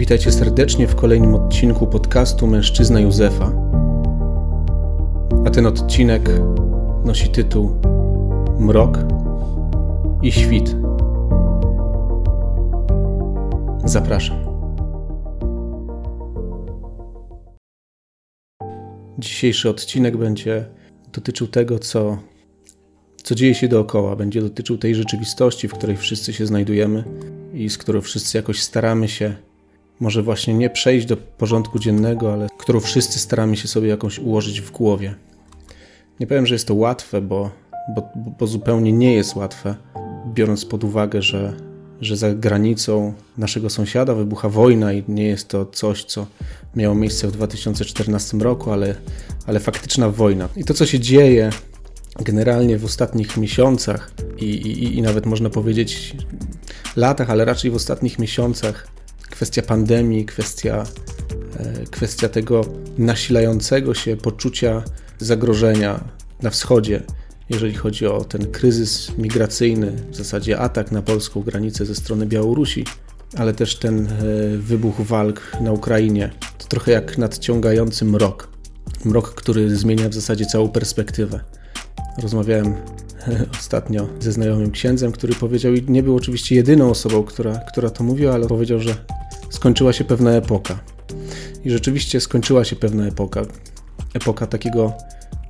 Witajcie serdecznie w kolejnym odcinku podcastu Mężczyzna Józefa. A ten odcinek nosi tytuł Mrok i świt. Zapraszam. Dzisiejszy odcinek będzie dotyczył tego, co, co dzieje się dookoła. Będzie dotyczył tej rzeczywistości, w której wszyscy się znajdujemy i z którą wszyscy jakoś staramy się może właśnie nie przejść do porządku dziennego, ale którą wszyscy staramy się sobie jakąś ułożyć w głowie. Nie powiem, że jest to łatwe, bo, bo, bo zupełnie nie jest łatwe, biorąc pod uwagę, że, że za granicą naszego sąsiada wybucha wojna i nie jest to coś, co miało miejsce w 2014 roku, ale, ale faktyczna wojna. I to, co się dzieje generalnie w ostatnich miesiącach i, i, i nawet można powiedzieć latach, ale raczej w ostatnich miesiącach, kwestia pandemii, kwestia, e, kwestia tego nasilającego się poczucia zagrożenia na wschodzie, jeżeli chodzi o ten kryzys migracyjny, w zasadzie atak na polską granicę ze strony Białorusi, ale też ten e, wybuch walk na Ukrainie. To trochę jak nadciągający mrok. Mrok, który zmienia w zasadzie całą perspektywę. Rozmawiałem ostatnio ze znajomym księdzem, który powiedział, i nie był oczywiście jedyną osobą, która, która to mówiła, ale powiedział, że skończyła się pewna epoka. I rzeczywiście skończyła się pewna epoka. Epoka takiego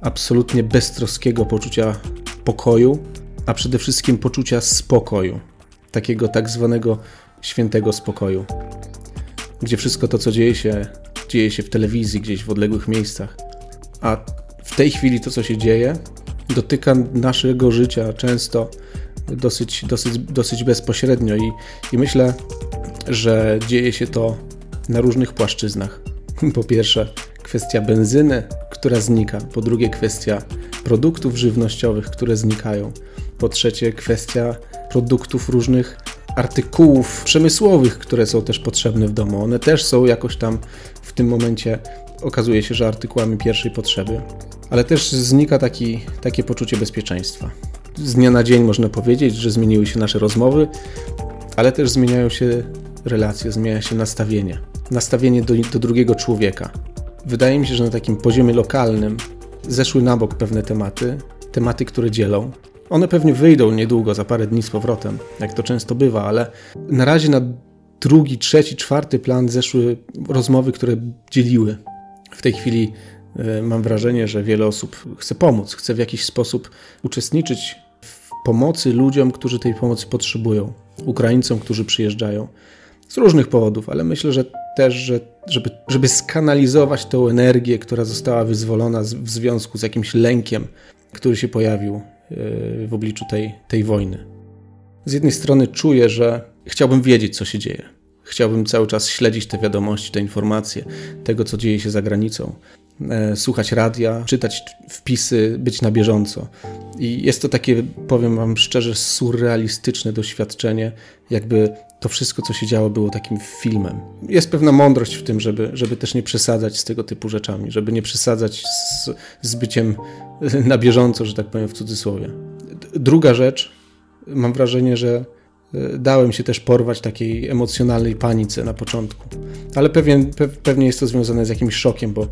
absolutnie beztroskiego poczucia pokoju, a przede wszystkim poczucia spokoju. Takiego tak zwanego świętego spokoju. Gdzie wszystko to, co dzieje się, dzieje się w telewizji, gdzieś w odległych miejscach. A w tej chwili to, co się dzieje, dotyka naszego życia często dosyć, dosyć, dosyć bezpośrednio i, i myślę, że dzieje się to na różnych płaszczyznach. Po pierwsze, kwestia benzyny, która znika. Po drugie, kwestia produktów żywnościowych, które znikają. Po trzecie, kwestia produktów różnych artykułów przemysłowych, które są też potrzebne w domu. One też są jakoś tam w tym momencie, okazuje się, że artykułami pierwszej potrzeby. Ale też znika taki, takie poczucie bezpieczeństwa. Z dnia na dzień można powiedzieć, że zmieniły się nasze rozmowy, ale też zmieniają się relacje, zmienia się nastawienie. Nastawienie do, do drugiego człowieka. Wydaje mi się, że na takim poziomie lokalnym zeszły na bok pewne tematy, tematy, które dzielą. One pewnie wyjdą niedługo, za parę dni z powrotem, jak to często bywa, ale na razie na drugi, trzeci, czwarty plan zeszły rozmowy, które dzieliły. W tej chwili e, mam wrażenie, że wiele osób chce pomóc, chce w jakiś sposób uczestniczyć w pomocy ludziom, którzy tej pomocy potrzebują, Ukraińcom, którzy przyjeżdżają z różnych powodów, ale myślę, że też, że, żeby, żeby skanalizować tę energię, która została wyzwolona z, w związku z jakimś lękiem, który się pojawił yy, w obliczu tej, tej wojny. Z jednej strony czuję, że chciałbym wiedzieć, co się dzieje. Chciałbym cały czas śledzić te wiadomości, te informacje, tego, co dzieje się za granicą. E, słuchać radia, czytać wpisy, być na bieżąco. I jest to takie, powiem Wam szczerze, surrealistyczne doświadczenie, jakby to wszystko, co się działo, było takim filmem. Jest pewna mądrość w tym, żeby, żeby też nie przesadzać z tego typu rzeczami, żeby nie przesadzać z, z byciem na bieżąco, że tak powiem w cudzysłowie. Druga rzecz, mam wrażenie, że e, dałem się też porwać takiej emocjonalnej panice na początku. Ale pewien, pe, pewnie jest to związane z jakimś szokiem, bo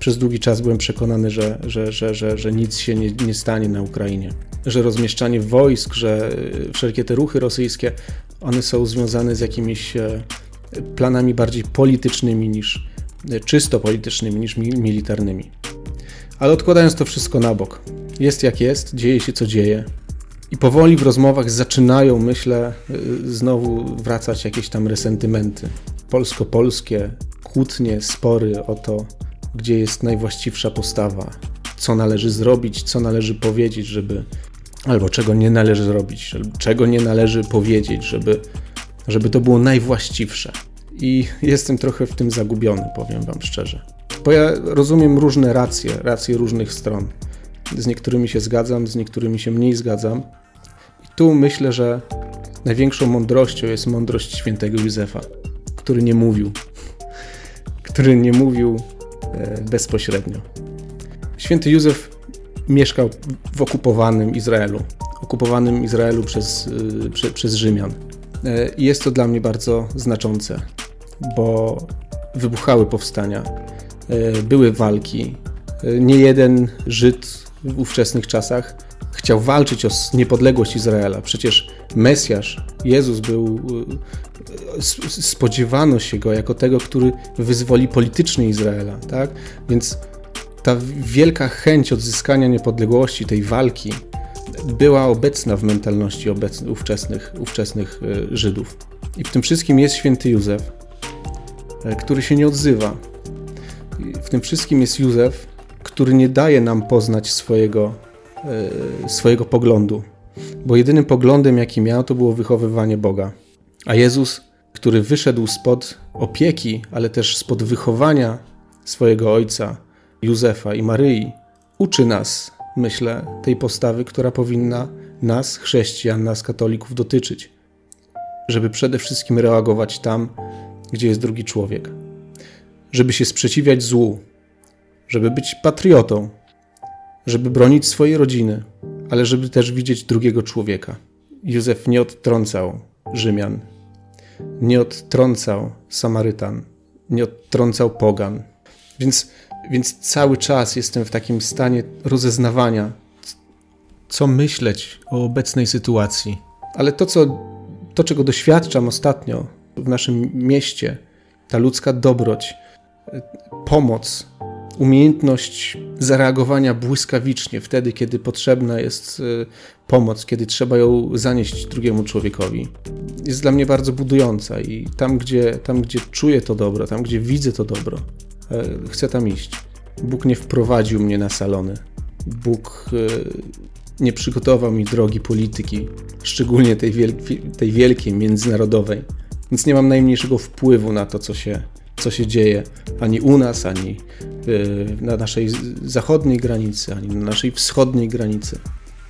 przez długi czas byłem przekonany, że, że, że, że, że nic się nie, nie stanie na Ukrainie. Że rozmieszczanie wojsk, że e, wszelkie te ruchy rosyjskie, one są związane z jakimiś e, planami bardziej politycznymi niż e, czysto politycznymi niż militarnymi. Ale odkładając to wszystko na bok, jest jak jest, dzieje się co dzieje. I powoli w rozmowach zaczynają, myślę, znowu wracać jakieś tam resentymenty. Polsko-polskie, kłótnie, spory o to, gdzie jest najwłaściwsza postawa, co należy zrobić, co należy powiedzieć, żeby albo czego nie należy zrobić, czego nie należy powiedzieć, żeby, żeby to było najwłaściwsze. I jestem trochę w tym zagubiony, powiem Wam szczerze. Bo ja rozumiem różne racje, racje różnych stron. Z niektórymi się zgadzam, z niektórymi się mniej zgadzam. I tu myślę, że największą mądrością jest mądrość świętego Józefa, który nie mówił. Który nie mówił bezpośrednio. Święty Józef mieszkał w okupowanym Izraelu, okupowanym Izraelu przez, e, prze, przez Rzymian. E, I jest to dla mnie bardzo znaczące. bo wybuchały powstania, e, były walki. E, nie jeden Żyd w ówczesnych czasach chciał walczyć o niepodległość Izraela. Przecież Mesjasz, Jezus był, e, spodziewano się go jako tego, który wyzwoli politycznie Izraela, tak? Więc ta wielka chęć odzyskania niepodległości, tej walki, była obecna w mentalności obecnych, ówczesnych, ówczesnych Żydów. I w tym wszystkim jest święty Józef, e, który się nie odzywa. W tym wszystkim jest Józef, który nie daje nam poznać swojego, e, swojego poglądu, bo jedynym poglądem, jaki miał, to było wychowywanie Boga. A Jezus, który wyszedł spod opieki, ale też spod wychowania swojego ojca, Józefa i Maryi, uczy nas, myślę, tej postawy, która powinna nas, chrześcijan, nas, katolików, dotyczyć żeby przede wszystkim reagować tam, gdzie jest drugi człowiek, żeby się sprzeciwiać złu, żeby być patriotą, żeby bronić swojej rodziny, ale żeby też widzieć drugiego człowieka. Józef nie odtrącał Rzymian, nie odtrącał Samarytan, nie odtrącał Pogan. Więc, więc cały czas jestem w takim stanie rozeznawania, co myśleć o obecnej sytuacji. Ale to, co to, czego doświadczam ostatnio w naszym mieście, ta ludzka dobroć, pomoc, umiejętność zareagowania błyskawicznie wtedy, kiedy potrzebna jest e, pomoc, kiedy trzeba ją zanieść drugiemu człowiekowi, jest dla mnie bardzo budująca i tam, gdzie, tam, gdzie czuję to dobro, tam, gdzie widzę to dobro, e, chcę tam iść. Bóg nie wprowadził mnie na salony. Bóg e, nie przygotował mi drogi polityki, szczególnie tej, tej wielkiej, międzynarodowej. Więc nie mam najmniejszego wpływu na to, co się, co się dzieje ani u nas, ani yy, na naszej zachodniej granicy, ani na naszej wschodniej granicy.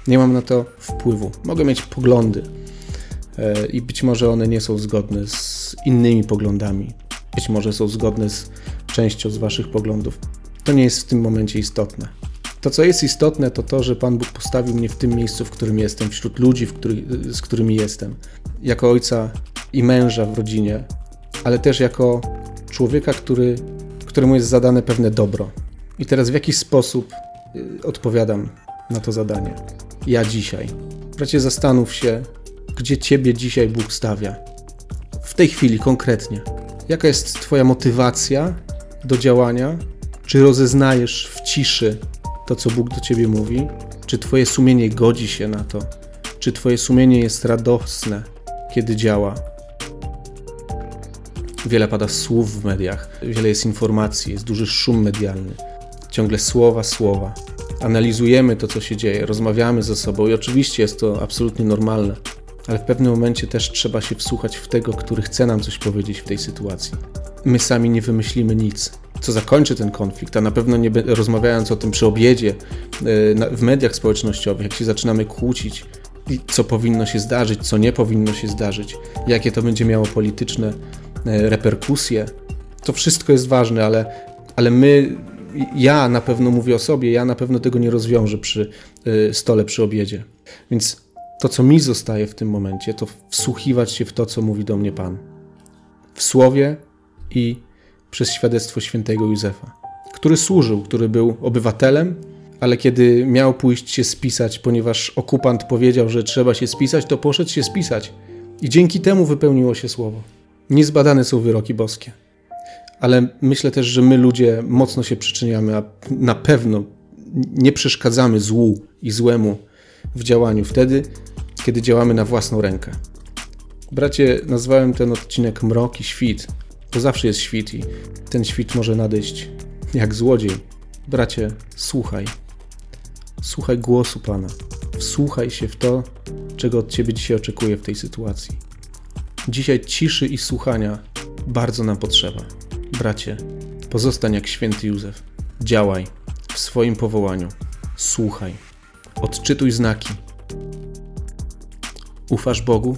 Nie mam na to wpływu. Mogę mieć poglądy yy, i być może one nie są zgodne z innymi poglądami. Być może są zgodne z częścią z Waszych poglądów. To nie jest w tym momencie istotne. To, co jest istotne, to to, że Pan Bóg postawił mnie w tym miejscu, w którym jestem, wśród ludzi, który, z którymi jestem, jako ojca i męża w rodzinie, ale też jako człowieka, który, któremu jest zadane pewne dobro. I teraz w jaki sposób y, odpowiadam na to zadanie? Ja dzisiaj. Bracie, zastanów się, gdzie Ciebie dzisiaj Bóg stawia. W tej chwili konkretnie. Jaka jest Twoja motywacja do działania? Czy rozeznajesz w ciszy to, co Bóg do ciebie mówi? Czy twoje sumienie godzi się na to? Czy twoje sumienie jest radosne, kiedy działa? Wiele pada słów w mediach, wiele jest informacji, jest duży szum medialny. Ciągle słowa, słowa. Analizujemy to, co się dzieje, rozmawiamy ze sobą i oczywiście jest to absolutnie normalne, ale w pewnym momencie też trzeba się wsłuchać w tego, który chce nam coś powiedzieć w tej sytuacji. My sami nie wymyślimy nic co zakończy ten konflikt, a na pewno nie rozmawiając o tym przy obiedzie, e, w mediach społecznościowych, jak się zaczynamy kłócić, co powinno się zdarzyć, co nie powinno się zdarzyć, jakie to będzie miało polityczne reperkusje. To wszystko jest ważne, ale, ale my, ja na pewno mówię o sobie, ja na pewno tego nie rozwiążę przy e, stole, przy obiedzie. Więc to, co mi zostaje w tym momencie, to wsłuchiwać się w to, co mówi do mnie Pan. W słowie i przez świadectwo świętego Józefa, który służył, który był obywatelem, ale kiedy miał pójść się spisać, ponieważ okupant powiedział, że trzeba się spisać, to poszedł się spisać. I dzięki temu wypełniło się słowo. Niezbadane są wyroki boskie. Ale myślę też, że my ludzie mocno się przyczyniamy, a na pewno nie przeszkadzamy złu i złemu w działaniu wtedy, kiedy działamy na własną rękę. Bracie, nazwałem ten odcinek Mrok i Świt, to zawsze jest świt i ten świt może nadejść jak złodziej. Bracie, słuchaj. Słuchaj głosu Pana. Wsłuchaj się w to, czego od Ciebie dzisiaj oczekuje w tej sytuacji. Dzisiaj ciszy i słuchania bardzo nam potrzeba. Bracie, pozostań jak święty Józef. Działaj w swoim powołaniu. Słuchaj. Odczytuj znaki. Ufasz Bogu?